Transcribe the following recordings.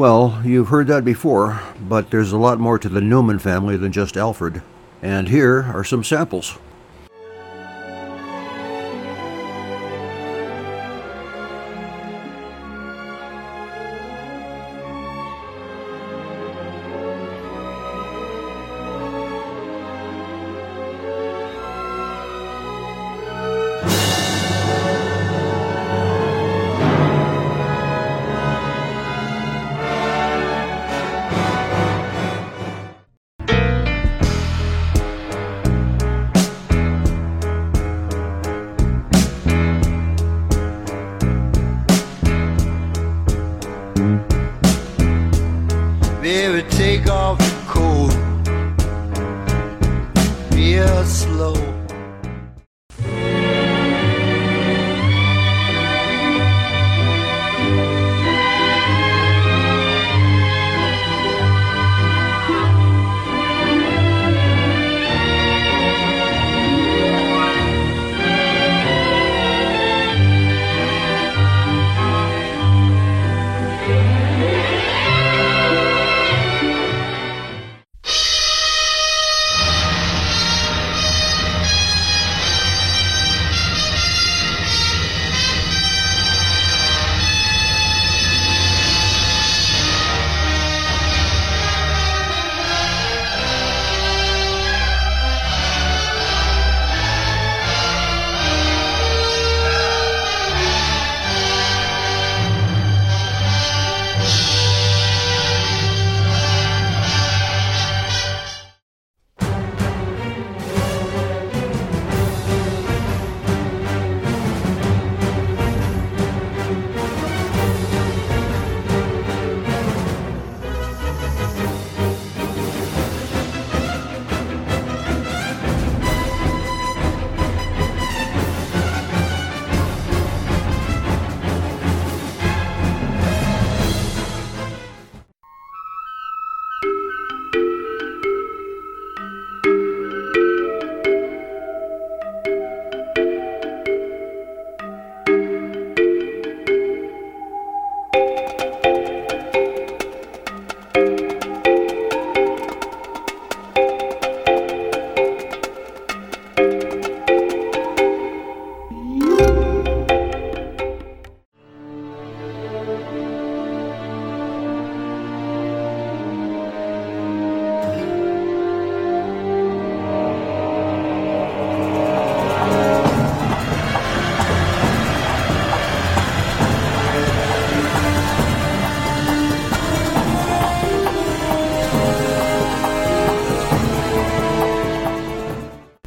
Well, you've heard that before, but there's a lot more to the Newman family than just Alfred. And here are some samples. Your coat slow.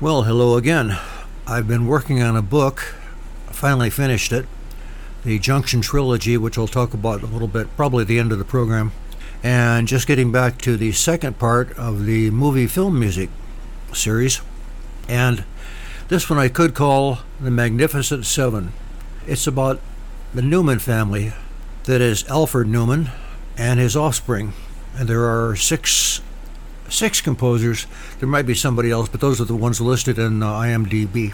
Well, hello again. I've been working on a book, finally finished it, the Junction Trilogy, which I'll talk about a little bit, probably the end of the program. And just getting back to the second part of the movie film music series. And this one I could call The Magnificent Seven. It's about the Newman family, that is Alfred Newman and his offspring. And there are six six composers. There might be somebody else, but those are the ones listed in uh, IMDb.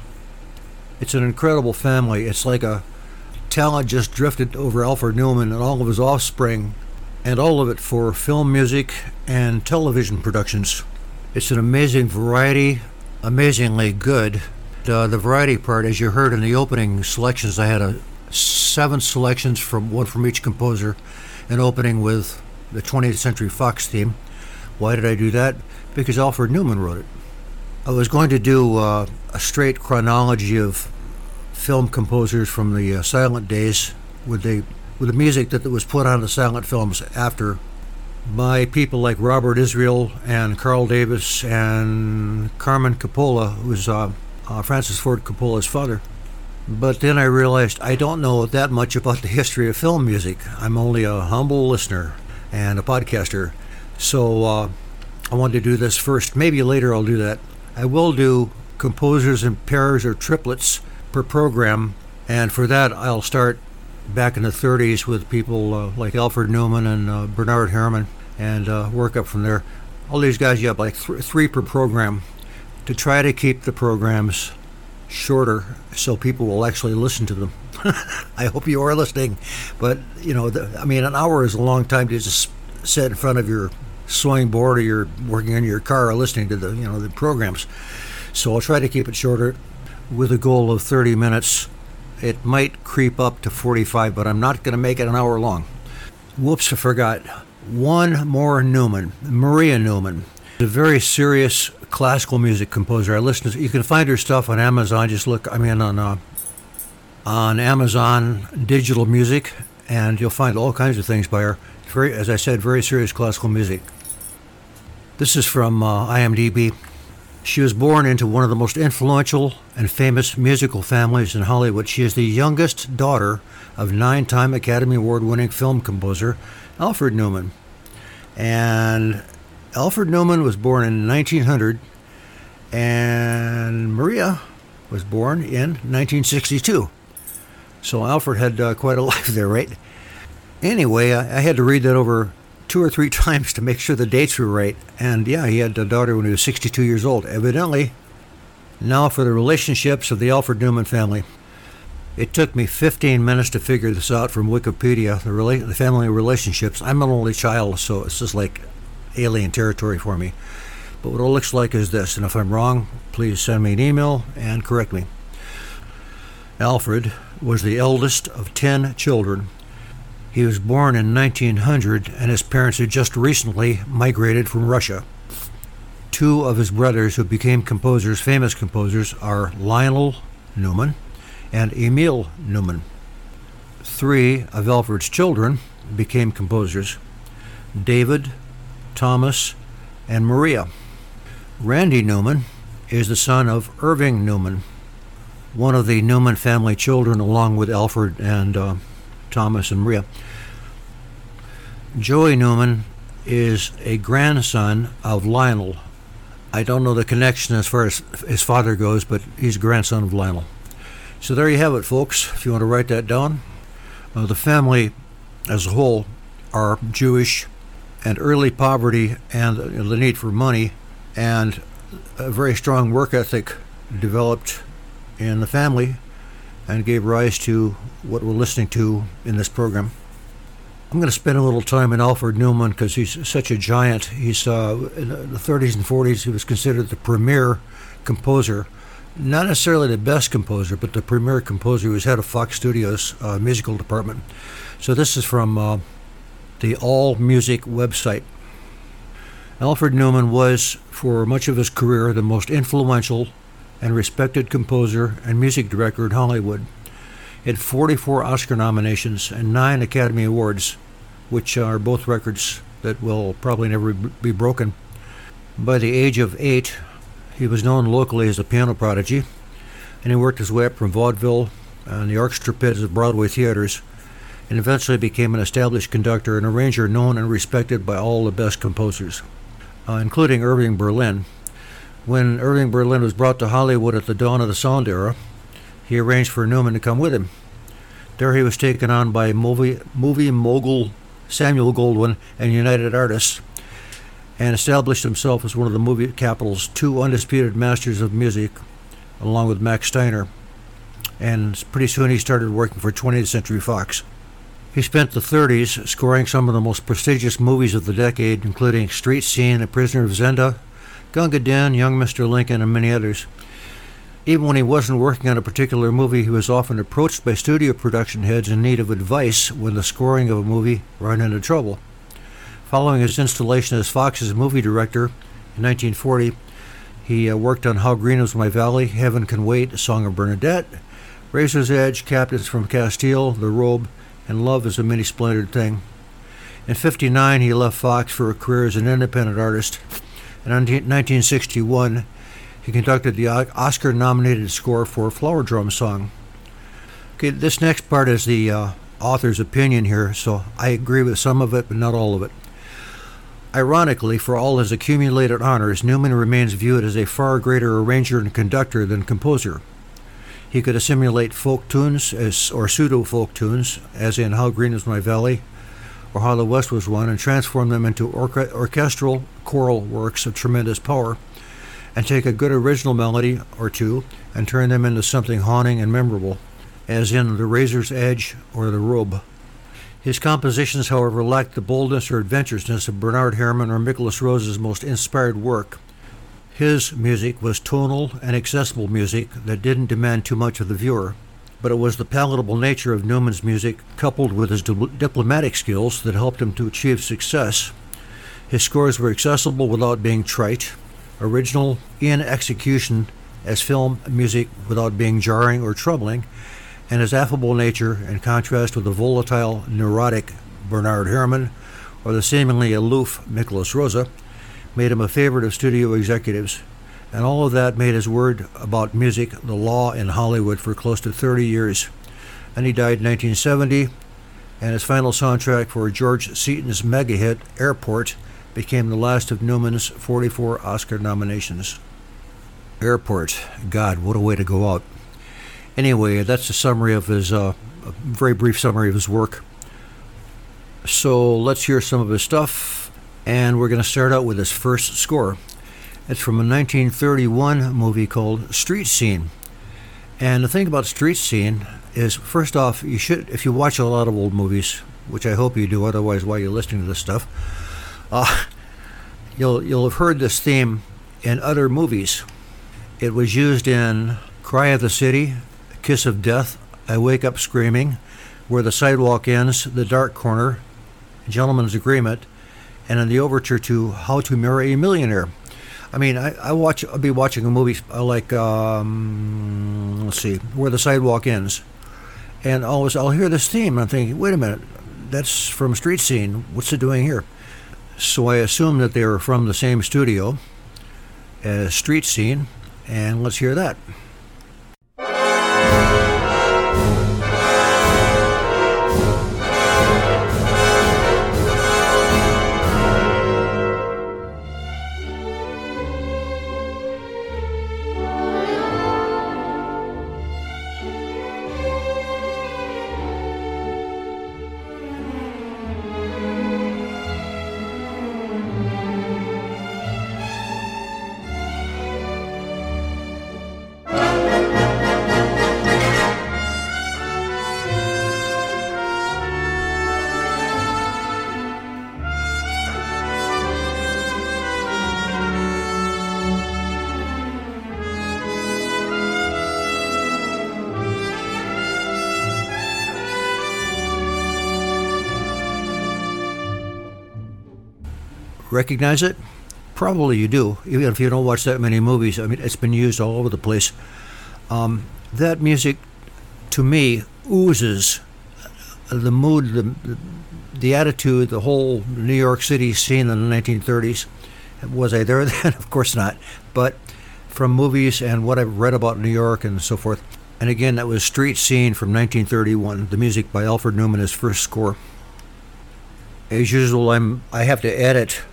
It's an incredible family. It's like a talent just drifted over Alfred Newman and all of his offspring, and all of it for film music and television productions. It's an amazing variety, amazingly good. Uh, the variety part, as you heard in the opening selections, I had a seven selections from one from each composer, and opening with the 20th Century Fox theme. Why did I do that? Because Alfred Newman wrote it. I was going to do uh, a straight chronology of film composers from the uh, silent days with the with the music that was put on the silent films after by people like Robert Israel and Carl Davis and Carmine Coppola, who was uh, uh, Francis Ford Coppola's father. But then I realized I don't know that much about the history of film music. I'm only a humble listener and a podcaster. So uh, I wanted to do this first. Maybe later I'll do that. I will do composers in pairs or triplets per program, and for that I'll start back in the 30s with people uh, like Alfred Newman and uh, Bernard Herrmann, and uh, work up from there. All these guys, you have like th- three per program to try to keep the programs shorter so people will actually listen to them. I hope you are listening, but you know, the, I mean, an hour is a long time to just sit in front of your sewing board or you're working on your car or listening to the you know the programs. So I'll try to keep it shorter, with a goal of 30 minutes. It might creep up to 45, but I'm not going to make it an hour long. Whoops, I forgot. One more Newman, Maria Newman, a very serious classical music composer. I listen to. You can find her stuff on Amazon. Just look. I mean on uh, on Amazon Digital Music, and you'll find all kinds of things by her. Very, as I said, very serious classical music. This is from uh, IMDb. She was born into one of the most influential and famous musical families in Hollywood. She is the youngest daughter of nine time Academy Award winning film composer Alfred Newman. And Alfred Newman was born in 1900, and Maria was born in 1962. So Alfred had uh, quite a life there, right? Anyway, I, I had to read that over two or three times to make sure the dates were right. And yeah, he had a daughter when he was 62 years old. Evidently, now for the relationships of the Alfred Newman family. It took me 15 minutes to figure this out from Wikipedia, the, rela- the family relationships. I'm an only child, so it's just like alien territory for me. But what it looks like is this, and if I'm wrong, please send me an email and correct me. Alfred was the eldest of 10 children. He was born in 1900, and his parents had just recently migrated from Russia. Two of his brothers who became composers, famous composers, are Lionel Newman and Emil Newman. Three of Alfred's children became composers David, Thomas, and Maria. Randy Newman is the son of Irving Newman, one of the Newman family children, along with Alfred and uh, Thomas and Maria. Joey Newman is a grandson of Lionel. I don't know the connection as far as his father goes, but he's a grandson of Lionel. So there you have it, folks. If you want to write that down, uh, the family as a whole are Jewish, and early poverty and the need for money and a very strong work ethic developed in the family and gave rise to what we're listening to in this program. I'm going to spend a little time in Alfred Newman because he's such a giant. He's uh, in the 30s and 40s. He was considered the premier composer, not necessarily the best composer, but the premier composer. He was head of Fox Studios uh, musical department. So this is from uh, the All Music website. Alfred Newman was, for much of his career, the most influential and respected composer and music director in Hollywood. Had 44 Oscar nominations and 9 Academy Awards, which are both records that will probably never be broken. By the age of 8, he was known locally as a piano prodigy, and he worked his way up from vaudeville and the orchestra pits of Broadway theaters and eventually became an established conductor and arranger known and respected by all the best composers, uh, including Irving Berlin. When Irving Berlin was brought to Hollywood at the dawn of the sound era, he arranged for Newman to come with him. There he was taken on by movie, movie mogul Samuel Goldwyn and United Artists, and established himself as one of the movie capital's two undisputed masters of music, along with Max Steiner. And pretty soon he started working for 20th Century Fox. He spent the 30s scoring some of the most prestigious movies of the decade, including Street Scene, The Prisoner of Zenda, Gunga Din, Young Mr. Lincoln, and many others. Even when he wasn't working on a particular movie, he was often approached by studio production heads in need of advice when the scoring of a movie ran into trouble. Following his installation as Fox's movie director in 1940, he uh, worked on How Green Was My Valley, Heaven Can Wait, Song of Bernadette, Razor's Edge, Captains from Castile, The Robe, and love is a many splendored thing. In 59, he left Fox for a career as an independent artist. In 1961, he conducted the Oscar nominated score for Flower Drum Song. Okay, this next part is the uh, author's opinion here, so I agree with some of it, but not all of it. Ironically, for all his accumulated honors, Newman remains viewed as a far greater arranger and conductor than composer. He could assimilate folk tunes as, or pseudo folk tunes, as in How Green Is My Valley or How the West Was Won, and transform them into orchestral choral works of tremendous power. and take a good original melody or two and turn them into something haunting and memorable, as in The Razor's Edge or The Robe. His compositions, however, lacked the boldness or adventurousness of Bernard Herrmann or Nicholas Rozsa's most inspired work. His music was tonal and accessible music that didn't demand too much of the viewer, but it was the palatable nature of Newman's music coupled with his di- diplomatic skills that helped him to achieve success. His scores were accessible without being trite, original in execution as film music without being jarring or troubling, and his affable nature, in contrast with the volatile, neurotic Bernard Herrmann or the seemingly aloof Nicholas Rozsa, made him a favorite of studio executives. And all of that made his word about music the law in Hollywood for close to 30 years. And he died in 1970, and his final soundtrack for George Seaton's mega hit, Airport, became the last of Newman's 44 Oscar nominations. Airport, God, what a way to go out. Anyway, that's a summary of his, uh, a very brief summary of his work. So let's hear some of his stuff, and we're going to start out with his first score. It's from a 1931 movie called Street Scene. And the thing about Street Scene is, first off, you should, if you watch a lot of old movies, which I hope you do, otherwise, why are you listening to this stuff? Uh, you'll you'll have heard this theme in other movies. It was used in Cry of the City, Kiss of Death, I Wake Up Screaming, Where the Sidewalk Ends, The Dark Corner, Gentleman's Agreement, and in the overture to How to Marry a Millionaire. I mean, I, I watch. I'll be watching a movie uh, like um, let's see, Where the Sidewalk Ends, and always I'll hear this theme. And I'm thinking, wait a minute, that's from Street Scene. What's it doing here? So I assume that they were from the same studio as Street Scene, and let's hear that. Recognize it? Probably you do, even if you don't watch that many movies. I mean, it's been used all over the place. Um, that music, to me, oozes the mood, the, the attitude, the whole New York City scene in the 1930s. Was I there then? of course not. But from movies and what I've read about New York and so forth. And again, that was Street Scene from 1931, the music by Alfred Newman, his first score. As usual, I'm I have to edit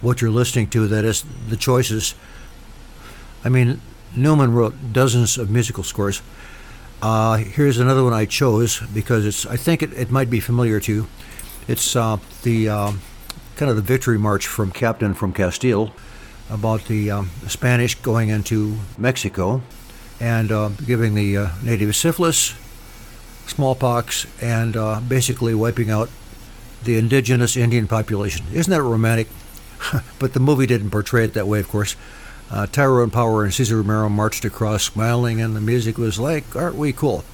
what you're listening to, that is the choices. I mean, Newman wrote dozens of musical scores. Uh, here's another one I chose because it's I think it, it might be familiar to you. It's uh, the uh, kind of the victory march from Captain from Castile about the um, Spanish going into Mexico and uh, giving the uh, natives syphilis, smallpox, and uh, basically wiping out the indigenous Indian population. Isn't that romantic? but the movie didn't portray it that way, of course. Uh, Tyrone Power and Cesar Romero marched across smiling, and the music was like, aren't we cool?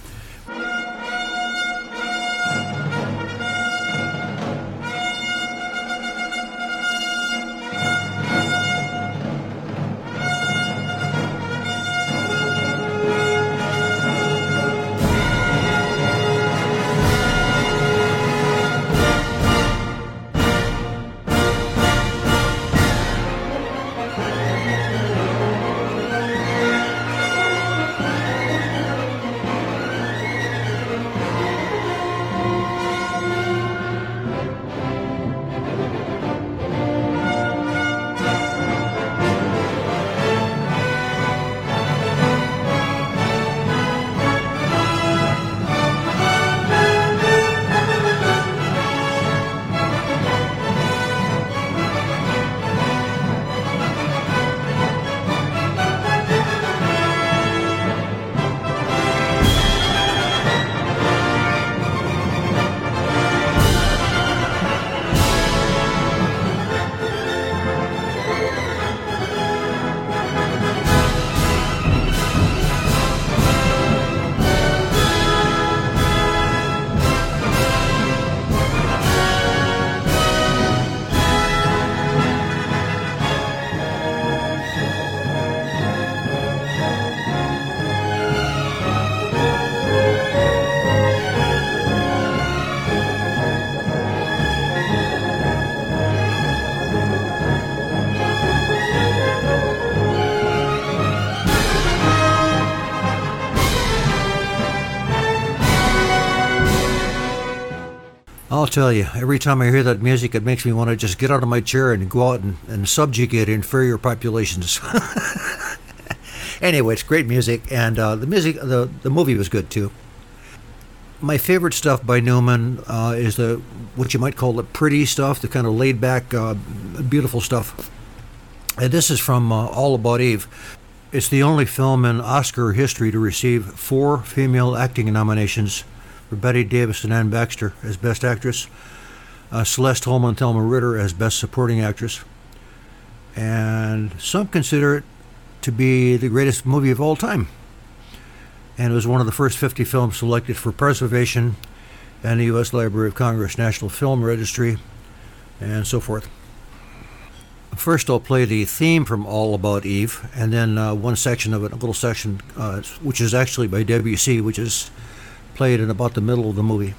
Tell you, every time I hear that music, it makes me want to just get out of my chair and go out and, and subjugate inferior populations. anyway, it's great music, and uh, the music, the the movie was good too. My favorite stuff by Newman uh, is the what you might call the pretty stuff, the kind of laid back, uh, beautiful stuff. And this is from uh, All About Eve. It's the only film in Oscar history to receive four female acting nominations for Bette Davis and Anne Baxter as Best Actress, uh, Celeste Holman, Thelma Ritter as Best Supporting Actress, and some consider it to be the greatest movie of all time. And it was one of the first 50 films selected for preservation in the U.S. Library of Congress National Film Registry, and so forth. First, I'll play the theme from All About Eve, and then uh, one section of it, a little section, uh, which is actually by Debussy, which is played in about the middle of the movie.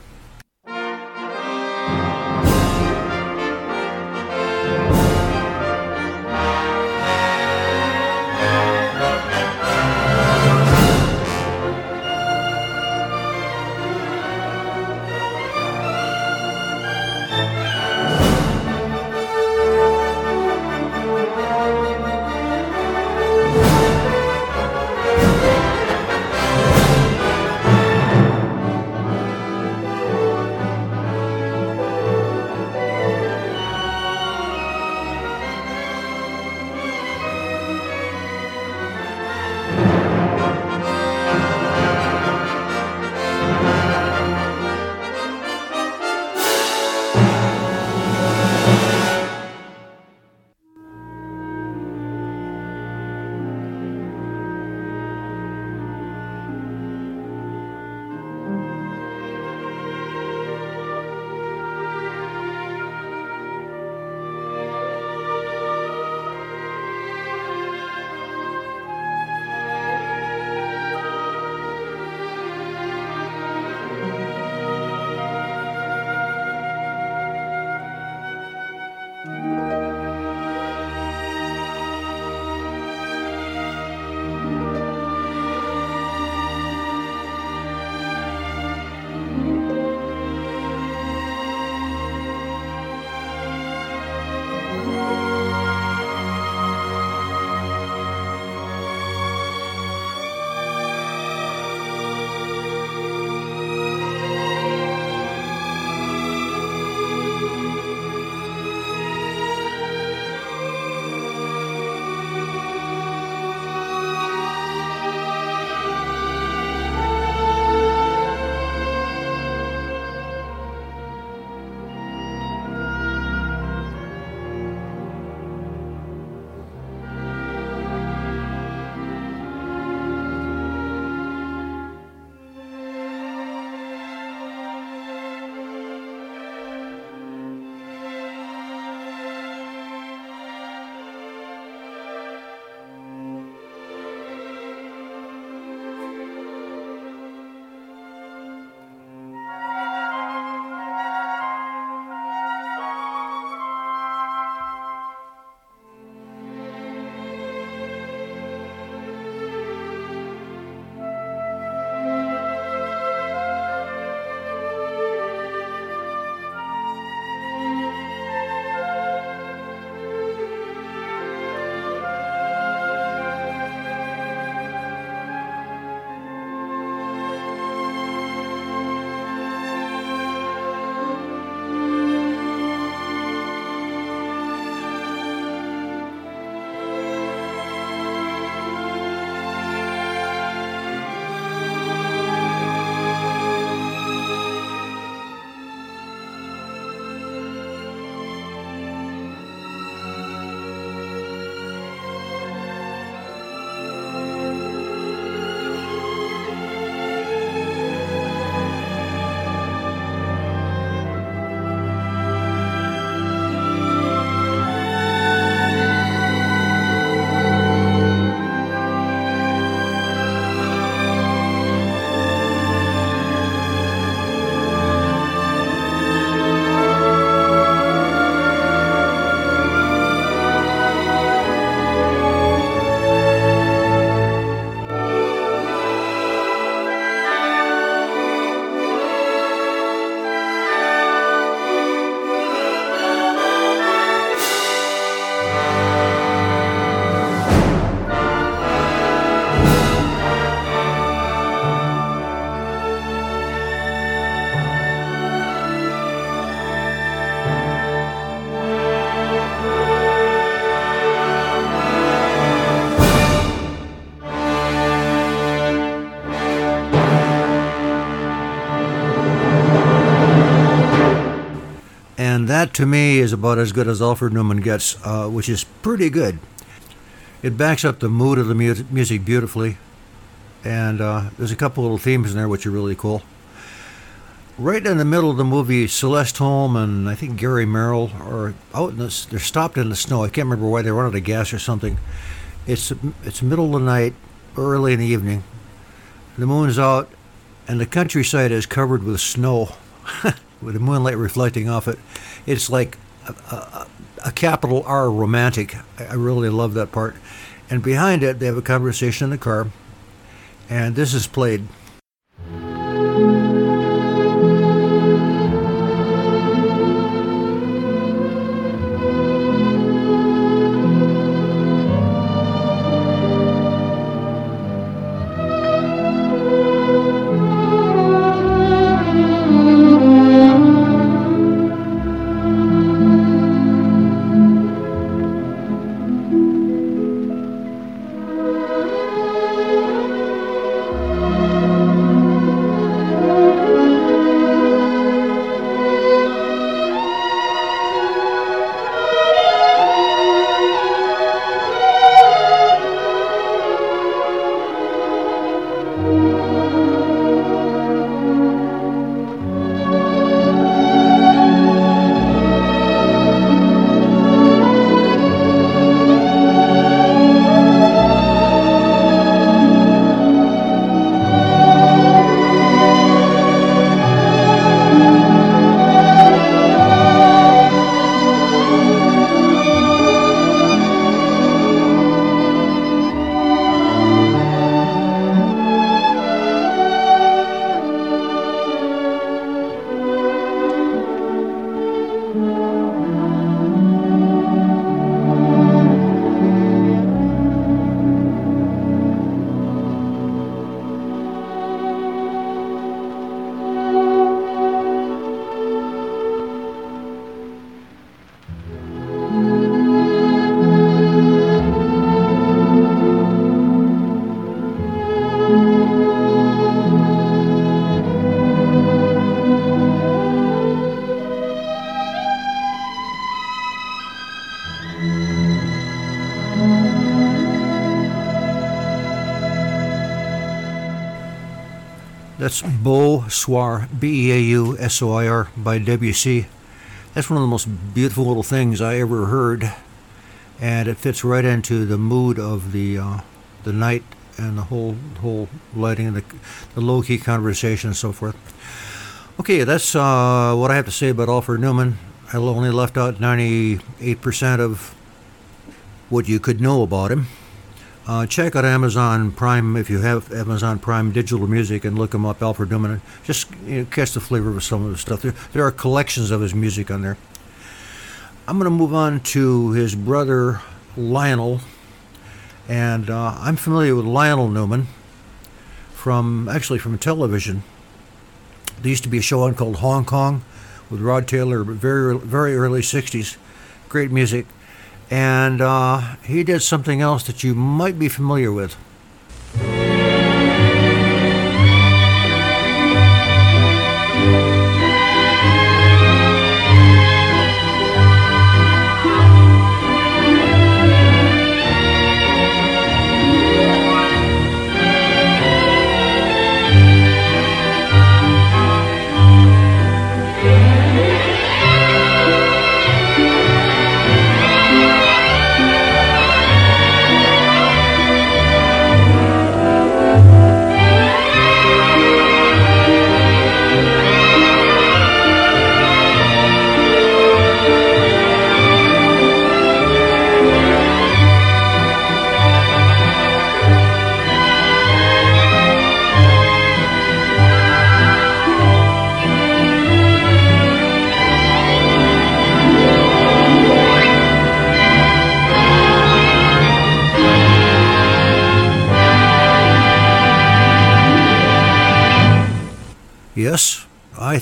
That to me is about as good as Alfred Newman gets, uh, which is pretty good. It backs up the mood of the mu- music beautifully, and uh, there's a couple little themes in there which are really cool. Right in the middle of the movie, Celeste Holm and I think Gary Merrill are out in this. They're stopped in the snow. I can't remember why they run out of gas or something. It's it's middle of the night, early in the evening. The moon's out, and the countryside is covered with snow, with the moonlight reflecting off it. It's like a, a, a capital R romantic. I I really love that part. And behind it, they have a conversation in the car, and this is played. Beau Soir, B E A U S O I R, by Debussy. That's one of the most beautiful little things I ever heard, and it fits right into the mood of the uh, the night and the whole whole lighting and the, the low key conversation and so forth. Okay, that's uh, what I have to say about Alfred Newman. I only left out 98% of what you could know about him. Uh, check out Amazon Prime if you have Amazon Prime digital music and look him up, Alfred Newman. Just you know, catch the flavor of some of the stuff. There, there are collections of his music on there. I'm going to move on to his brother Lionel, and uh, I'm familiar with Lionel Newman from actually from television. There used to be a show on called Hong Kong with Rod Taylor, very very early '60s. Great music and uh, he did something else that you might be familiar with.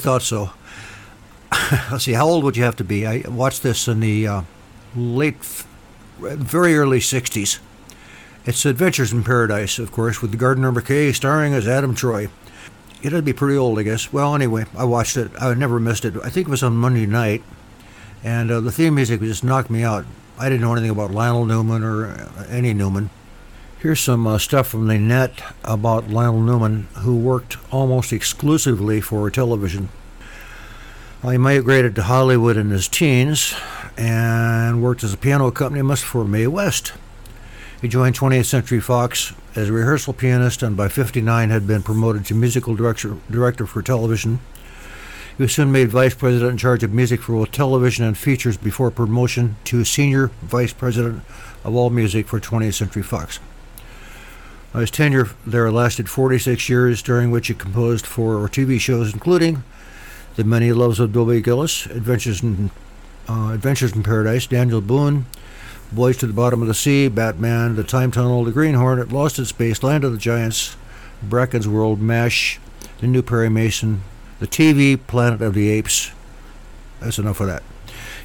Thought so. Let's see, how old would you have to be? I watched this in the uh, late, very early 60s. It's Adventures in Paradise, of course, with Gardner McKay starring as Adam Troy. It'd be pretty old, I guess. Well, anyway, I watched it. I never missed it. I think it was on Monday night, And uh, the theme music just knocked me out. I didn't know anything about Lionel Newman or uh, any Newman. Here's some uh, stuff from the net about Lionel Newman, who worked almost exclusively for television. He migrated to Hollywood in his teens and worked as a piano accompanist for Mae West. He joined 20th Century Fox as a rehearsal pianist and by 59 had been promoted to musical director, director for television. He was soon made vice president in charge of music for both television and features before promotion to senior vice president of all music for 20th Century Fox. His tenure there lasted 46 years, during which he composed for TV shows including The Many Loves of Dobie Gillis, Adventures in, uh, Adventures in Paradise, Daniel Boone, Voyage to the Bottom of the Sea, Batman, The Time Tunnel, The Green Hornet, Lost in Space, Land of the Giants, Bracken's World, MASH, The New Perry Mason, The TV, Planet of the Apes. That's enough of that.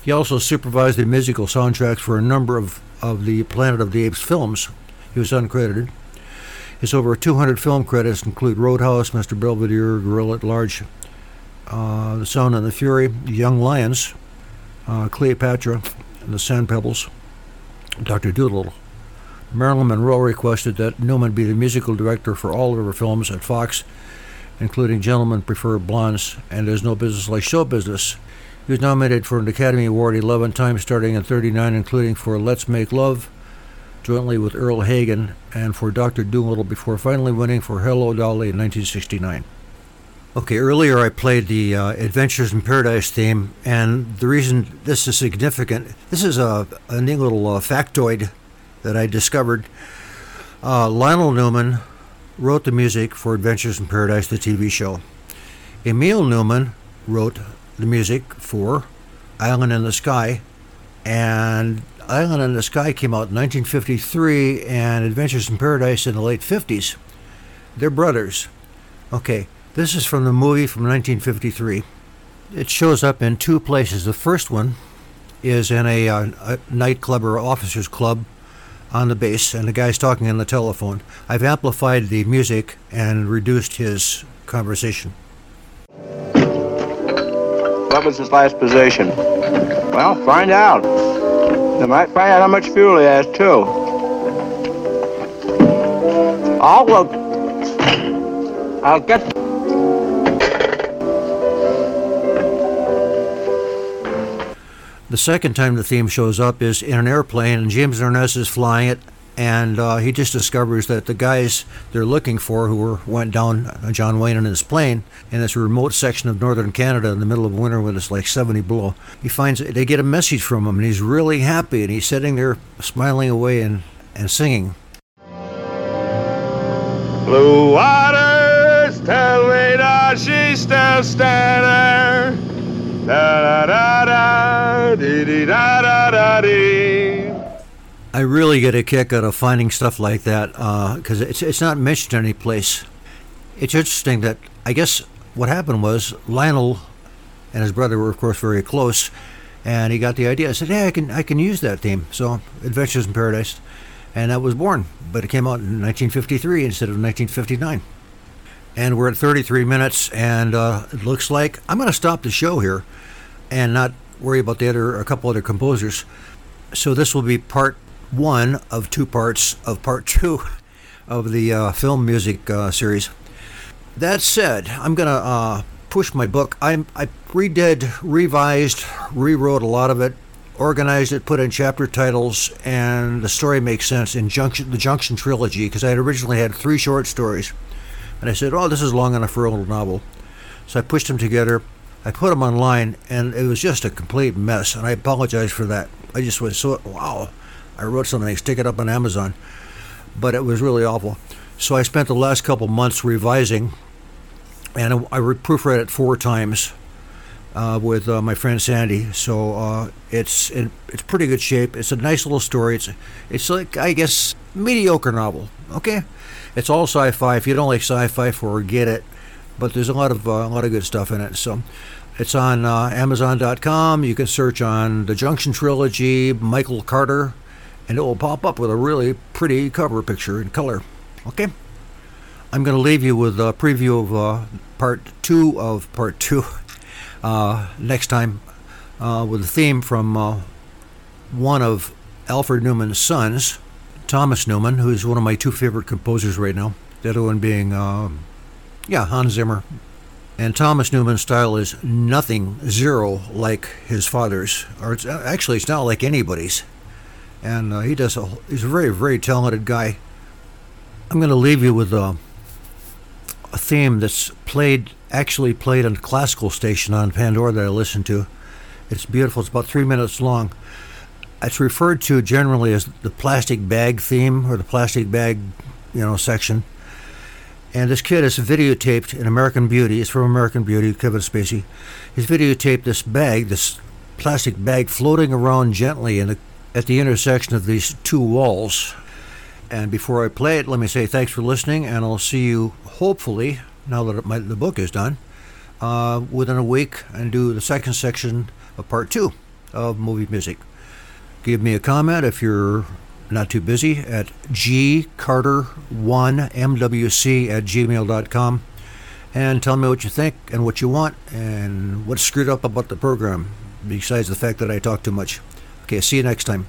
He also supervised the musical soundtracks for a number of, of the Planet of the Apes films. He was uncredited. His over 200 film credits include Roadhouse, Mr. Belvedere, Gorilla at Large, uh, The Sound and the Fury, Young Lions, uh, Cleopatra, and The Sand Pebbles, Dr. Dolittle. Marilyn Monroe requested that Newman be the musical director for all of her films at Fox, including Gentlemen Prefer Blondes and There's No Business Like Show Business. He was nominated for an Academy Award 11 times, starting in 39, including for Let's Make Love, jointly with Earle Hagen, and for Dr. Dolittle before finally winning for Hello Dolly in 1969. Okay, earlier I played the uh, Adventures in Paradise theme, and the reason this is significant, this is a, a neat little uh, factoid that I discovered. Uh, Lionel Newman wrote the music for Adventures in Paradise, the TV show. Emil Newman wrote the music for Island in the Sky, and Island in the Sky came out in 1953 and Adventures in Paradise in the late 50s. They're brothers. Okay, this is from the movie from 1953. It shows up in two places. The first one is in a, uh, a nightclub or officers club on the base, and the guy's talking on the telephone. I've amplified the music and reduced his conversation. What was his last position? Well, find out. They might find out how much fuel he has, too. I'll. I'll get... The second time the theme shows up is in an airplane, and James Arness is flying it, and uh, he just discovers that the guys they're looking for, who were, went down uh, John Wayne in his plane in this remote section of northern Canada in the middle of winter when it's like 70 below, he finds they get a message from him, and he's really happy, and he's sitting there smiling away and, and singing. Blue waters tell me that she's still standing. Da da da da, dee dee da da da dee. I really get a kick out of finding stuff like that because it's it's not mentioned any place. It's interesting that I guess what happened was Lionel and his brother were of course very close, and he got the idea. I said, "Hey, I can I can use that theme." So Adventures in Paradise, and that was born. But it came out in 1953 instead of 1959. And we're at 33 minutes, and uh, it looks like I'm going to stop the show here, and not worry about the other a couple other composers. So this will be part one of two parts of part two of the uh, film music uh, series. That said, I'm going to uh, push my book. I, I redid, revised, rewrote a lot of it, organized it, put in chapter titles, and the story makes sense in Junction, the Junction trilogy because I had originally had three short stories. And I said, oh, this is long enough for a little novel. So I pushed them together. I put them online, and it was just a complete mess. And I apologize for that. I just went so wow. I wrote something, I stick it up on Amazon, but it was really awful. So I spent the last couple months revising, and I proofread it four times uh, with uh, my friend Sandy. So uh, it's in, it's pretty good shape. It's a nice little story. It's it's like I guess mediocre novel. Okay, it's all sci-fi. If you don't like sci-fi, forget it. But there's a lot of uh, a lot of good stuff in it. So it's on uh, Amazon.com. You can search on the Junction trilogy, Michael Carter, and it will pop up with a really pretty cover picture in color. Okay. I'm going to leave you with a preview of uh, part two of part two uh, next time uh, with a theme from uh, one of Alfred Newman's sons, Thomas Newman, who is one of my two favorite composers right now. The other one being, uh, yeah, Hans Zimmer. And Thomas Newman's style is nothing, zero, like his father's. Or it's, actually, it's not like anybody's. And uh, he does. A, he's a very, very talented guy. I'm going to leave you with a, a theme that's played, actually played on a classical station on Pandora that I listen to. It's beautiful. It's about three minutes long. It's referred to generally as the plastic bag theme or the plastic bag, you know, section. And this kid is videotaped in American Beauty. It's from American Beauty, Kevin Spacey. He's videotaped this bag, this plastic bag, floating around gently in the, at the intersection of these two walls. And before I play it, let me say thanks for listening, and I'll see you hopefully, now that my, the book is done, uh, within a week and do the second section of part two of movie music. Give me a comment if you're not too busy at gcarter1mwc at gmail.com and tell me what you think and what you want and what's screwed up about the program besides the fact that I talk too much. Okay, see you next time.